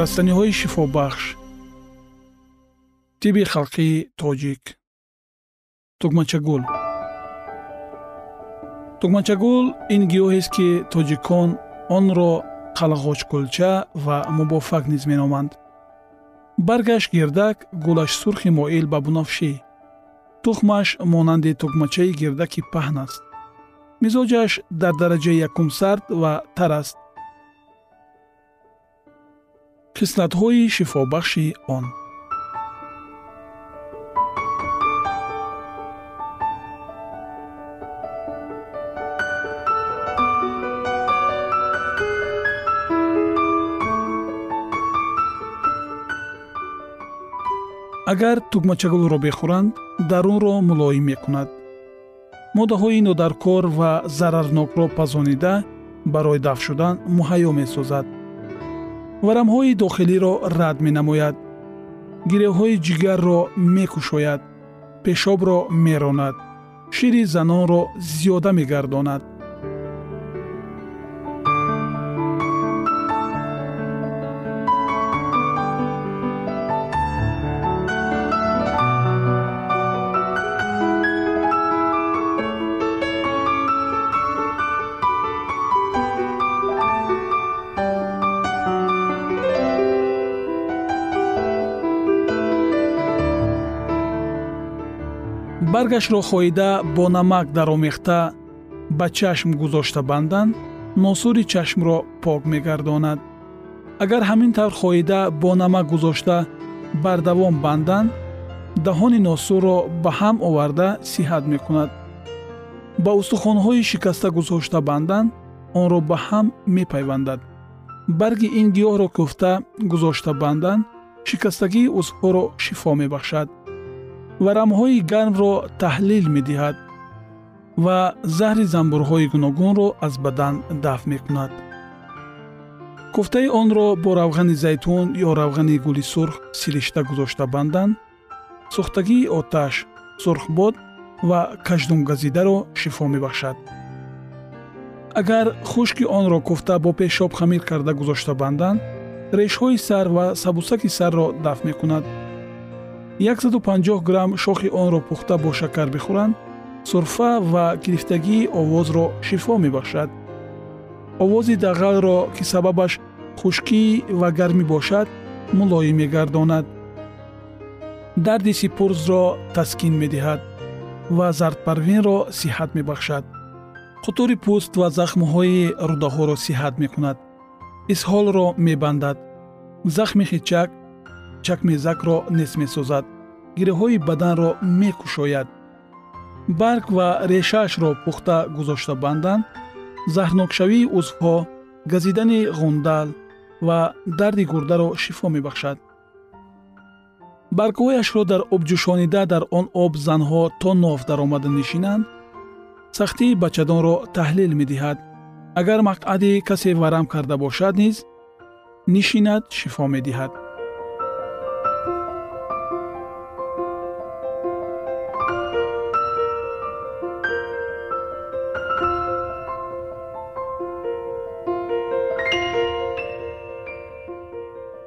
растаниҳои шифобахш тиби халқии тоҷик. тугмачагул тугмачагул ин гиёҳест ки тоҷикон онро қалғочкулча ва мубофак низ меноманд. баргаш гирдак гулаш сурхи моил ба бунафшӣ тухмаш монанди тугмачаи гирдаки паҳн аст. мизоҷаш дар дараҷаи якум сард ва тар аст хислатҳои шифобахши он. Агар тугмачагулро бихӯранд дарунро мулоим мекунад. Моддаҳои нодаркор ва зарарнокро пазонида барои дафт шудан муҳайё месозад варамҳои дохилиро рад менамояд. гиревҳои ҷигарро мекушояд. пешобро меронад. шири занонро зиёда мегардонад баргашро хоида бо намак даромехта ба чашм гузошта бандан носури чашмро пок мегардонад. Агар ҳамин тавр хоида бо намак гузошта бардавом бандан даҳони носурро ба ҳам оварда сиҳат мекунад. Ба устухонҳои шикаста гузошта бандан онро ба ҳам мепайвандад. Барги ин гиёҳро кӯфта гузошта бандан шикастагии узвҳоро шифо мебахшад варамҳои гармро таҳлил медиҳад ва заҳри занбурҳои гуногунро аз бадан дафт мекунад. кӯфтаи онро бо равғани зайтун ё равғани гули сурх силишта гузошта бандан сӯхтагии оташ сурхбод ва каждумгазидаро шифо мебахшад. агар хушки онро куфта бо пешоб хамир карда гузошта банданд решҳои сар ва сабусаки сарро дафт мекунад 150 грамм шохи онро пухта бо шакар бихӯранд сурфа ва гирифтагии овозро шифо мебахшад. овози дағалро ки сабабаш хушкӣ ва гармӣ бошад мулоим мегардонад. дарди сипурзро таскин медиҳад ва зардпарвинро сиҳат мебахшад. хутури пӯст ва захмҳои рудаҳоро сиҳат мекунад. исҳолро мебандад. захми хичак чакмезакро нес месозад гирӯҳои баданро мекушояд. Барг ва решаашро пухта гузошта бандан заҳрнокшавии узвҳо газидани ғундал ва дарди гурдаро шифо мебахшад. Баргҳояшро дар обҷӯшонида дар он об занҳо то нов даромада нишинанд сахтии бачадонро таҳлил медиҳад. Агар мақъади касе варам карда бошад низ нишинад шифо медиҳад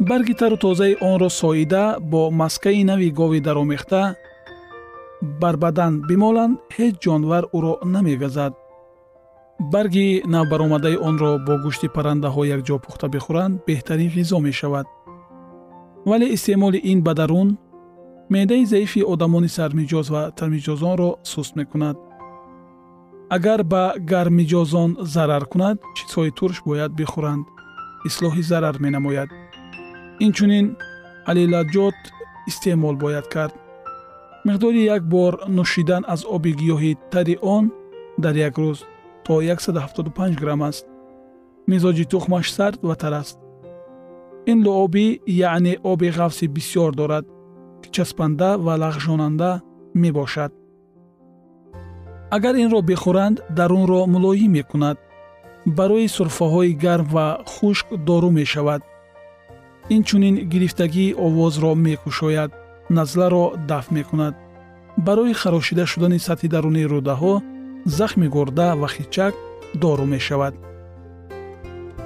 барги тару тозаи онро соида бо маскаи нави гови даромехта бар бадан бимоланд ҳеҷ ҷонвар ӯро намегазад барги навбаромадаи онро бо гӯшти паррандаҳо якҷо пухта бихӯранд беҳтарин ғизо мешавад. Вале истеъмоли ин ба дарун меъдаи заифи одамони сармиҷоз ва тармиҷозонро суст мекунад. Агар ба гармиҷозон зарар кунад чизҳои турш бояд бихӯранд ислоҳи зарар менамояд инчунин алилаҷот истеъмол бояд кард. Миқдори як бор нӯшидан аз оби гиёҳи тари он дар як рӯз то 175 грамм аст. Мизоҷи тухмаш сард ва тар аст ин луобӣ яъне оби ғафси бисьёр дорад ки часпанда ва лағжонанда мебошад. Агар инро бихӯранд дарунро мулоим мекунад. Барои сурфаҳои гарм ва хушк дору мешавад инчунин гирифтагии овозро мекушояд назларо дафт мекунад. Барои харошида шудани сатҳи дарунии рӯдаҳо захми гурда ва хичак дору мешавад.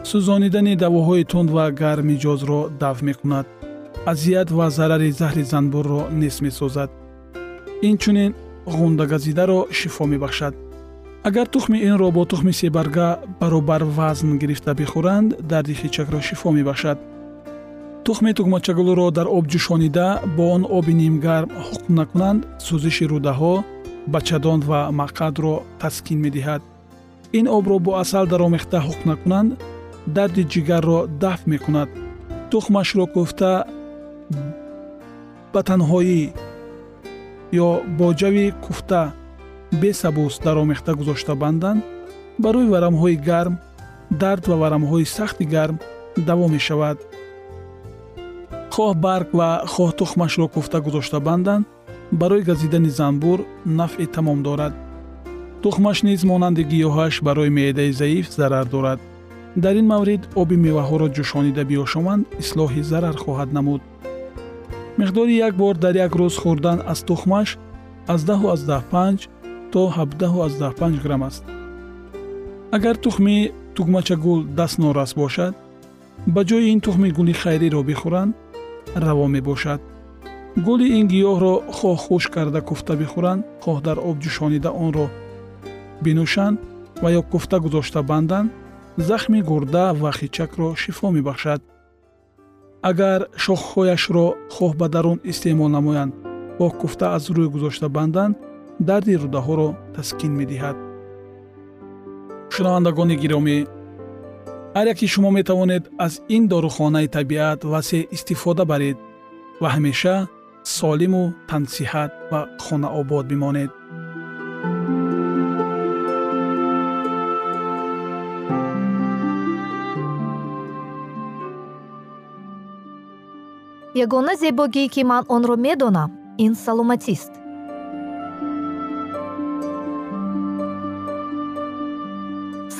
Сӯзонидани давоҳои тунд ва гармиҷозро дафт мекунад. Азият ва зарари заҳри занбурро нес месозад. Инчунин ғундагазидаро шифо мебахшад. Агар тухми инро бо тухми себарга баробар вазн гирифта бихӯранд дарди хичакро шифо мебахшад тухми тугмачагулро дар об ҷӯшонида бо он оби нимгарм ҳуқм накунанд сӯзиши рӯдаҳо бачадон ва мақъадро таскин медиҳад. Ин обро бо асал даромехта ҳуқм накунанд дарди ҷигарро дафт мекунад. Тухмашро кӯфта ба танҳоӣ ё бо ҷави куфта бесабус даромехта гузошта банданд барои варамҳои гарм дард ва варамҳои сахти гарм даво мешавад хоҳ барг ва хоҳ тухмашро куфта гузошта банданд барои газидани занбур нафъи тамом дорад. Тухмаш низ монанди гиёҳаш барои меъдаи заиф зарар дорад. Дар ин маврид оби меваҳоро ҷӯшонида биёшоманд ислоҳи зарар хоҳад намуд. Миқдори як бор дар як рӯз хӯрдан аз тухмаш аз 15 то 17 грамм аст. Агар тухми тугмачагул дастнорас бошад ба ҷои ин тухми гули хайриро бихӯранд раво мебошад. Гули ин гиёҳро хоҳ хушк карда куфта бихӯранд хоҳ дар об ҷӯшонида онро бинӯшанд ва ё куфта гузошта банданд захми гурда ва хичакро шифо мебахшад. Агар шохҳояшро хоҳ ба дарун истеъмол намоянд хоҳ куфта аз рӯй гузошта банданд дарди рӯдаҳоро таскин медиҳад. Шунавандагони гиромӣ ҳар яке шумо метавонед аз ин дорухонаи табиат васеъ истифода баред ва ҳамеша солиму тансиҳат ва хонаобод бимонед. Ягона зебогие ки ман онро медонам ин саломатист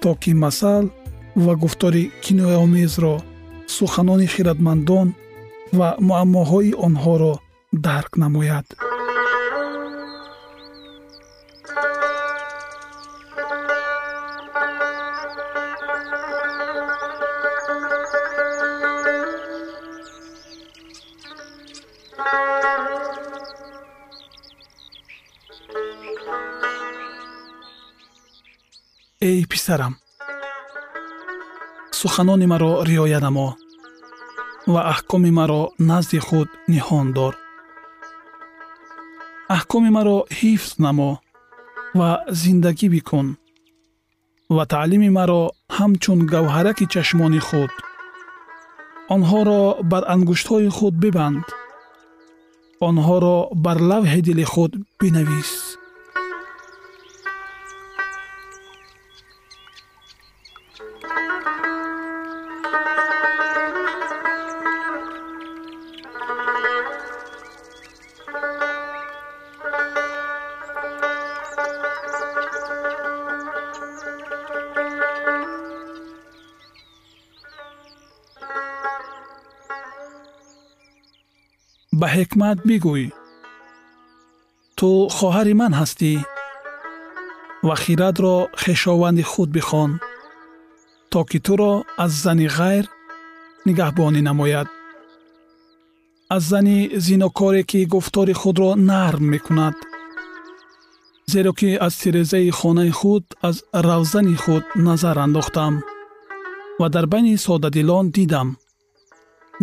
то ки масал ва гуфтори кинояомезро суханони хиратмандон ва муаммоҳои онҳоро дарк намояд писарам суханони маро риоя намо ва аҳкоми маро назди худ ниҳон дор. Аҳкоми маро ҳифз намо ва зиндагӣ бикун ва таълими маро ҳамчун гавҳараки чашмони худ. Онҳоро бар ангуштҳои худ бибанд. Онҳоро бар лавҳи дили худ бинавис ба ҳикмат бигӯй. Ту хоҳари ман ҳастӣ ва хиратро хешованди худ бихон то ки туро аз зани ғайр нигаҳбонӣ намояд. Аз зани зинокоре ки гуфтори худро нарм мекунад зеро ки аз тирезаи хонаи худ аз равзани худ назар андохтам ва дар байни содадилон дидам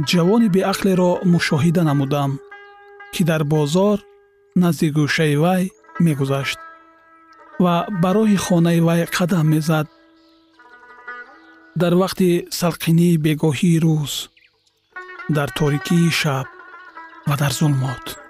ҷавони беақлеро мушоҳида намудам ки дар бозор назди гӯшаи вай мегузашт ва ба роҳи хонаи вай қадам мезад. Дар вақти салқинии бегоҳии рӯз дар торикии шаб ва дар зулмот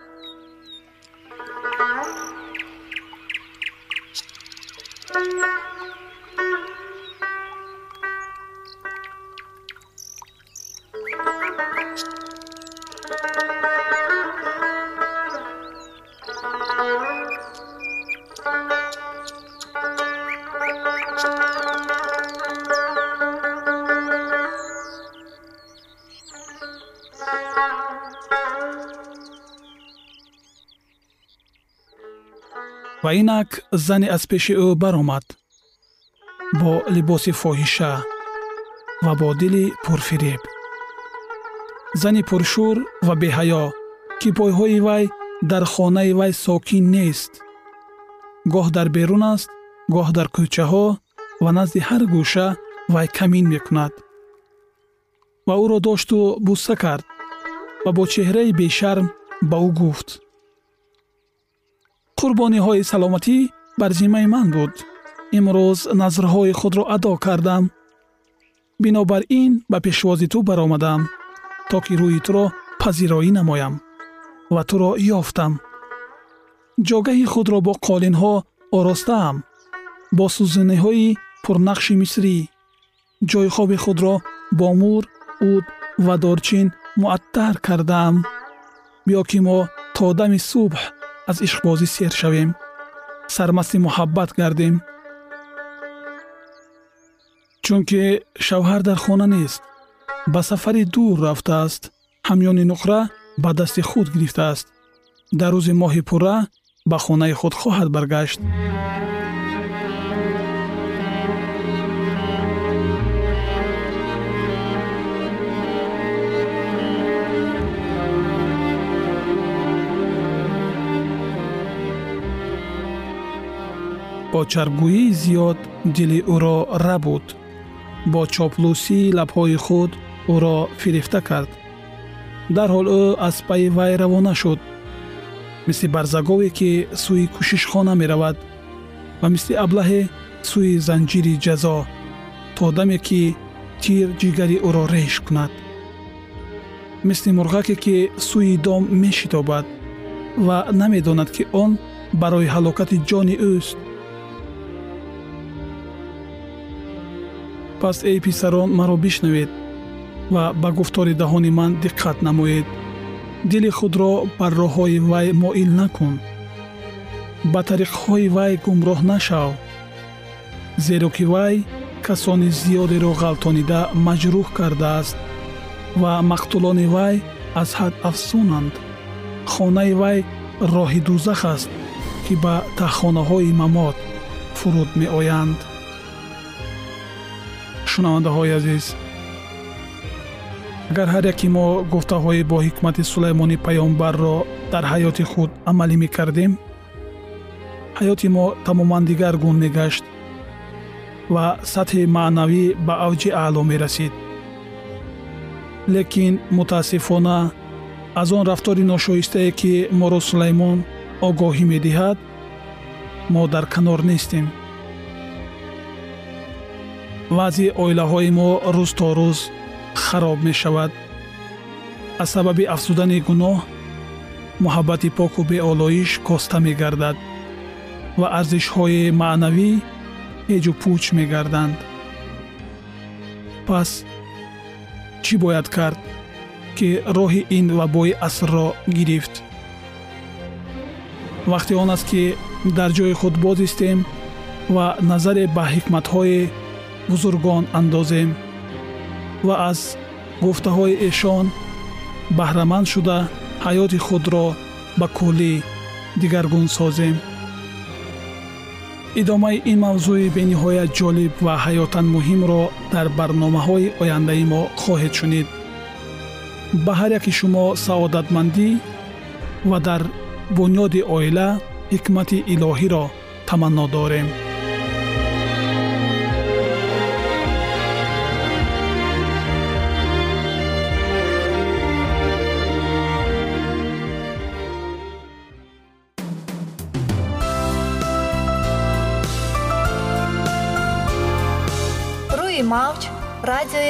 инак зане аз пеши ӯ баромад бо либоси фоҳиша ва бо дили пурфиреб. Зани пуршӯр ва беҳаё ки пойҳои вай дар хонаи вай сокин нест. Гоҳ дар берун аст гоҳ дар кӯчаҳо ва назди ҳар гӯша вай камин мекунад. Ва ӯро дошту буса кард ва бо чеҳраи бешарм ба ӯ гуфт қурбониҳои саломатӣ бар зиммаи ман буд. Имрӯз назрҳои худро адо кардам. Бинобар ин ба пешвози ту баромадам то ки рӯи туро пазироӣ намоям ва туро ёфтам. Ҷогаҳи худро бо қолинҳо оростаам бо сӯзаниҳои пурнақши мисрӣ. Ҷойи хоби худро бо мур уд ва дорчин муаттар кардаам биё ки мо то дами субҳ аз ишқбозӣ сер шавем сармасти муҳаббат гардем. Чунки шавҳар дар хона нест ба сафари дур рафтааст ҳамёни нуқра ба дасти худ гирифтааст. Дар рӯзи моҳи пурра ба хонаи худ хоҳад баргашт бо чарбгӯии зиёд дили ӯро рабуд бо чоплусии лабҳои худ ӯро фирифта кард. Дарҳол ӯ аз пайи вай равона шуд. Мисли барзагове ки сӯи кӯшишхона меравад ва мисли аблаҳе сӯи занҷири ҷазо то даме ки тир ҷигари ӯро реҳш кунад. Мисли мурғаке ки сӯи дом мешитобад ва намедонад ки он барои ҳалокати ҷони ӯст пас эй писарон маро бишнавед ва ба гуфтори даҳони ман диққат намоед. Дили худро бар роҳҳои вай моил накун. Ба тариқҳои вай гумроҳ нашав. Зеро ки вай касони зиёдеро ғалтонида маҷрӯҳ кардааст ва мақтулони вай аз ҳад афзунанд хонаи вай роҳи дузах аст ки ба таҳхонаҳои мамот фуруд меоянд шунавандаҳои азиз. Агар ҳар яке мо гуфтаҳои боҳикмати сулаймони паёмбарро дар ҳаёти худ амалӣ мекардем ҳаёти мо тамоман дигар гун мегашт ва сатҳи маънавӣ ба авҷи аъло мерасид. Лекин мутаассифона аз он рафтори ношоистае ки моро сулаймон огоҳӣ медиҳад мо дар канор нестем вазъи оилаҳои мо рӯз то рӯз хароб мешавад. Аз сабаби афзудани гуноҳ муҳаббати поку беолоиш коста мегардад ва арзишҳои маънавӣ ҳеҷу пӯч мегарданд. Пас чӣ бояд кард ки роҳи ин вабои асрро гирифт? Вақте он аст ки дар ҷои худ боз истем ва назаре ба ҳикматҳои бузургон андозем ва аз гуфтаҳои эшон баҳраманд шуда ҳаёти худро ба кӯлӣ дигаргун созем. Идомаи ин мавзӯи бениҳоят ҷолиб ва ҳаётан муҳимро дар барномаҳои ояндаи мо хоҳед шунид. Ба ҳар яки шумо саодатмандӣ ва дар бунёди оила ҳикмати илоҳиро таманно дорем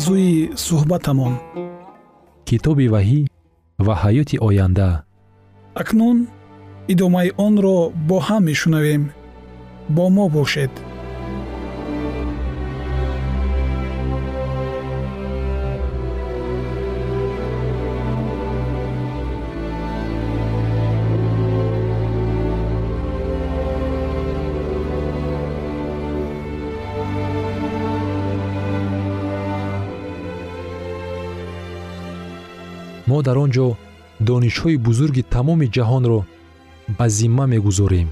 Мавзӯи суҳбатамон. Китоби ваҳӣ ва ҳаёти оянда. Акнун идомаи онро бо ҳам мешунавем. Бо мо бошед мо дар он ҷо донишҳои бузурги тамоми ҷаҳонро ба зимма мегузорем.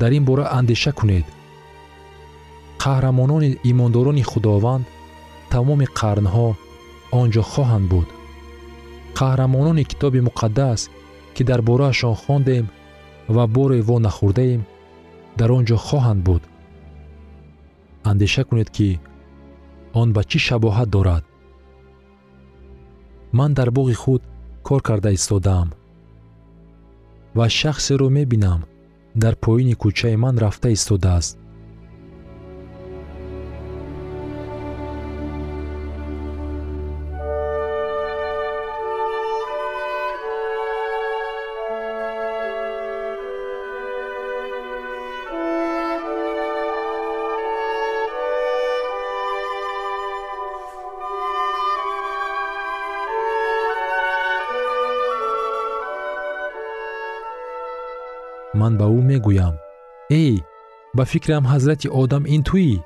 Дар ин бора андеша кунед. Қаҳрамонони имондорони худованд тамоми қарнҳо он ҷо хоҳанд буд. Қаҳрамонони китоби муқаддас ки дар бораашон хондем ва боре во нахӯрдаем дар он ҷо хоҳанд буд. Андеша кунед ки он ба чӣ шабоҳат дорад ман дар боғи худ кор карда истодаам ва шахсеро мебинам дар поини кӯчаи ман рафта истодааст мегӯям. Эй ба фикрам ҳазрати одам ин туӣ?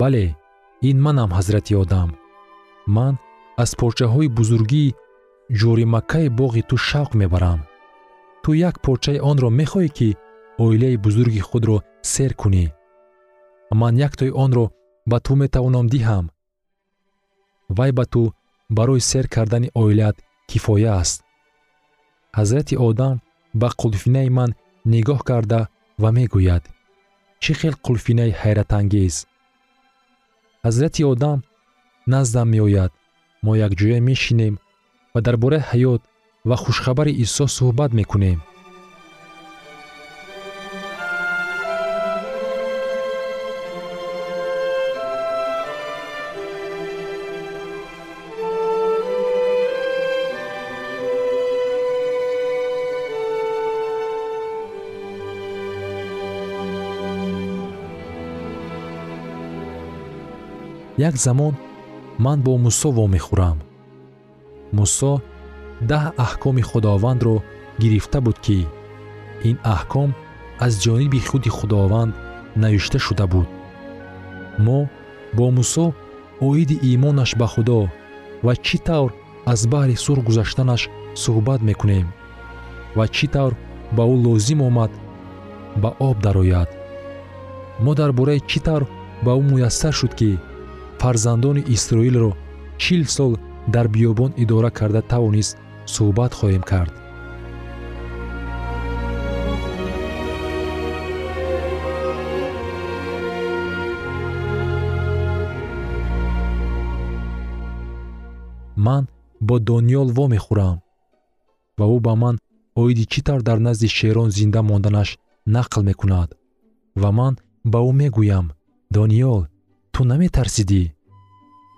Бале ин манам ҳазрати одам. Ман аз порчаҳои бузургии ҷоримаккаи боғи ту шавқ мебарам. Ту як порчаи онро мехоҳӣ ки оилаи бузурги худро сер кунӣ. Ман яктои онро ба ту метавонам диҳам. Вай ба ту барои сер кардани оилаат кифоя аст. Ҳазрати одам ба қулфинаи ман нигоҳ карда ва мегӯяд чӣ хел қулфинаи ҳайратангез ҳазрати одам наздам меояд мо якҷоя мешинем ва дар бораи ҳаёт ва хушхабари исо суҳбат мекунем як замон ман бо мусо вомехӯрам. Мусо даҳ аҳкоми худовандро гирифта буд ки ин аҳком аз ҷониби худи худованд навишта шуда буд. Мо бо мусо оиди имонаш ба худо ва чӣ тавр аз баҳри сур гузаштанаш суҳбат мекунем ва чӣ тавр ба ӯ лозим омад ба об дарояд. Мо дар бораи чӣ тавр ба ӯ муяссар шуд ки фарзандони исроилро чил сол дар биёбон идора карда тавонист суҳбат хоҳем кард. Ман бо дониёл вомехӯрам ва ӯ ба ман оиди чӣ тавр дар назди шерон зинда монданаш нақл мекунад ва ман ба ӯ мегӯям дониёл ту наметарсидӣ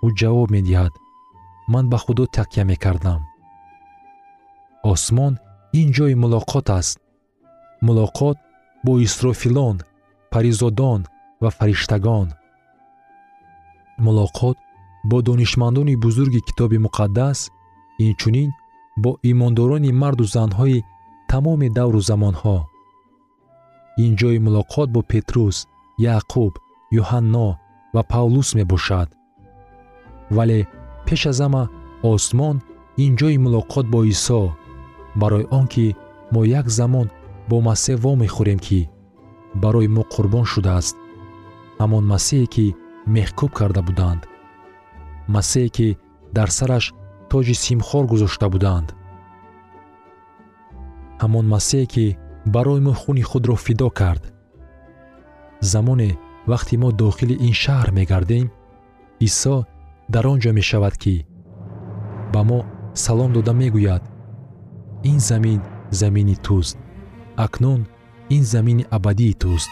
ӯ ҷавоб медиҳад ман ба худо такя мекардам осмон ин ҷои мулоқот аст. Мулоқот бо исрофилон паризодон ва фариштагон. Мулоқот бо донишмандони бузурги китоби муқаддас инчунин бо имондорони марду занҳои тамоми давру замонҳо. Ин ҷои мулоқот бо петрус яъқуб юҳанно ва павлус мебошад вале пеш аз ҳама осмон ин ҷои мулоқот бо исо барои он ки мо як замон бо масеҳ вомехӯрем ки барои мо қурбон шудааст. Ҳамон масеҳе ки меҳкӯб карда буданд. Масеҳе ки дар сараш тоҷи симхор гузошта буданд. Ҳамон масеҳе ки барои мо хуни худро фидо кард. Замоне вақте мо дохили ин шаҳр мегардем исо дар он ҷо мешавад ки ба мо салом дода мегӯяд. Ин замин замини туст. Акнун ин замини абадии туст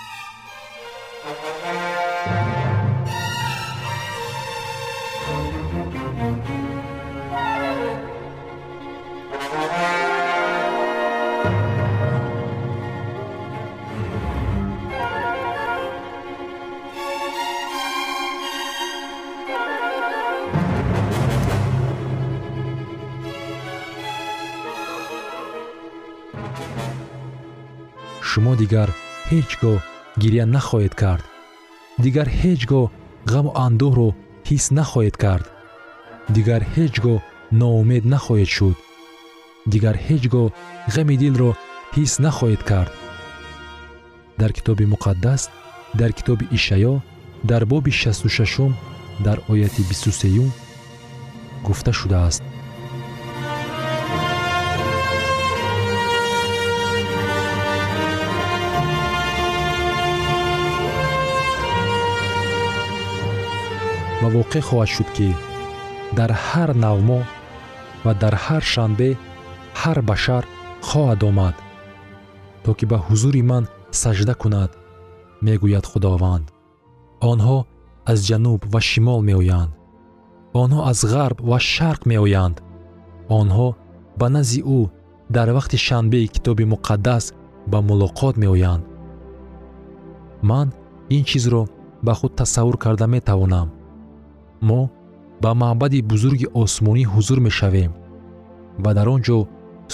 шумо дигар ҳеҷ гоҳ гирья нахоҳед кард. Дигар ҳеҷ гоҳ ғаму андӯҳро ҳис нахоҳед кард. Дигар ҳеҷ гоҳ ноумед нахоҳед шуд. Дигар ҳеҷ гоҳ ғами дилро ҳис нахоҳед кард. Дар китоби муқаддас дар китоби ишаъё дар боби шасту шашум дар ояти бисту сеюм гуфта шудааст ва воқеъ хоҳад шуд ки дар ҳар навмо ва дар ҳар шанбе ҳар башар хоҳад омад то ки ба ҳузури ман сажда кунад мегӯяд худованд. Онҳо аз ҷануб ва шимол меоянд. Онҳо аз ғарб ва шарқ меоянд. Онҳо ба назди ӯ дар вақти шанбеи китоби муқаддас ба мулоқот меоянд. Ман ин чизро ба худ тасаввур карда метавонам мо ба маъбади бузурги осмонӣ ҳузур мешавем ва дар он ҷо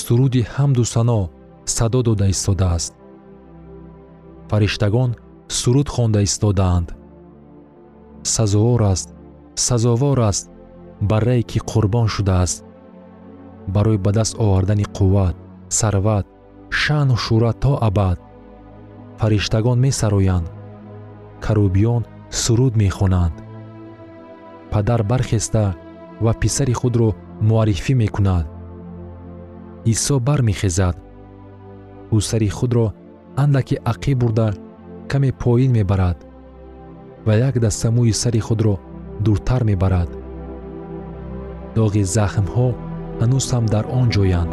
суруди ҳамду сано садо дода истодааст. Фариштагон суруд хонда истодаанд сазовор аст сазовор аст баррае ки қурбон шудааст. Барои ба даст овардани қувват сарват шаъну шӯҳрат то абад фариштагон месароянд. Карубиён суруд мехонанд падар бархеста ва писари худро муаррифӣ мекунад. Исо бармехезад. Ӯ сари худро андаке ақиб бурда каме поин мебарад ва як даста мӯи сари худро дуртар мебарад. Доғи захмҳо ҳанӯз ҳам дар он ҷоянд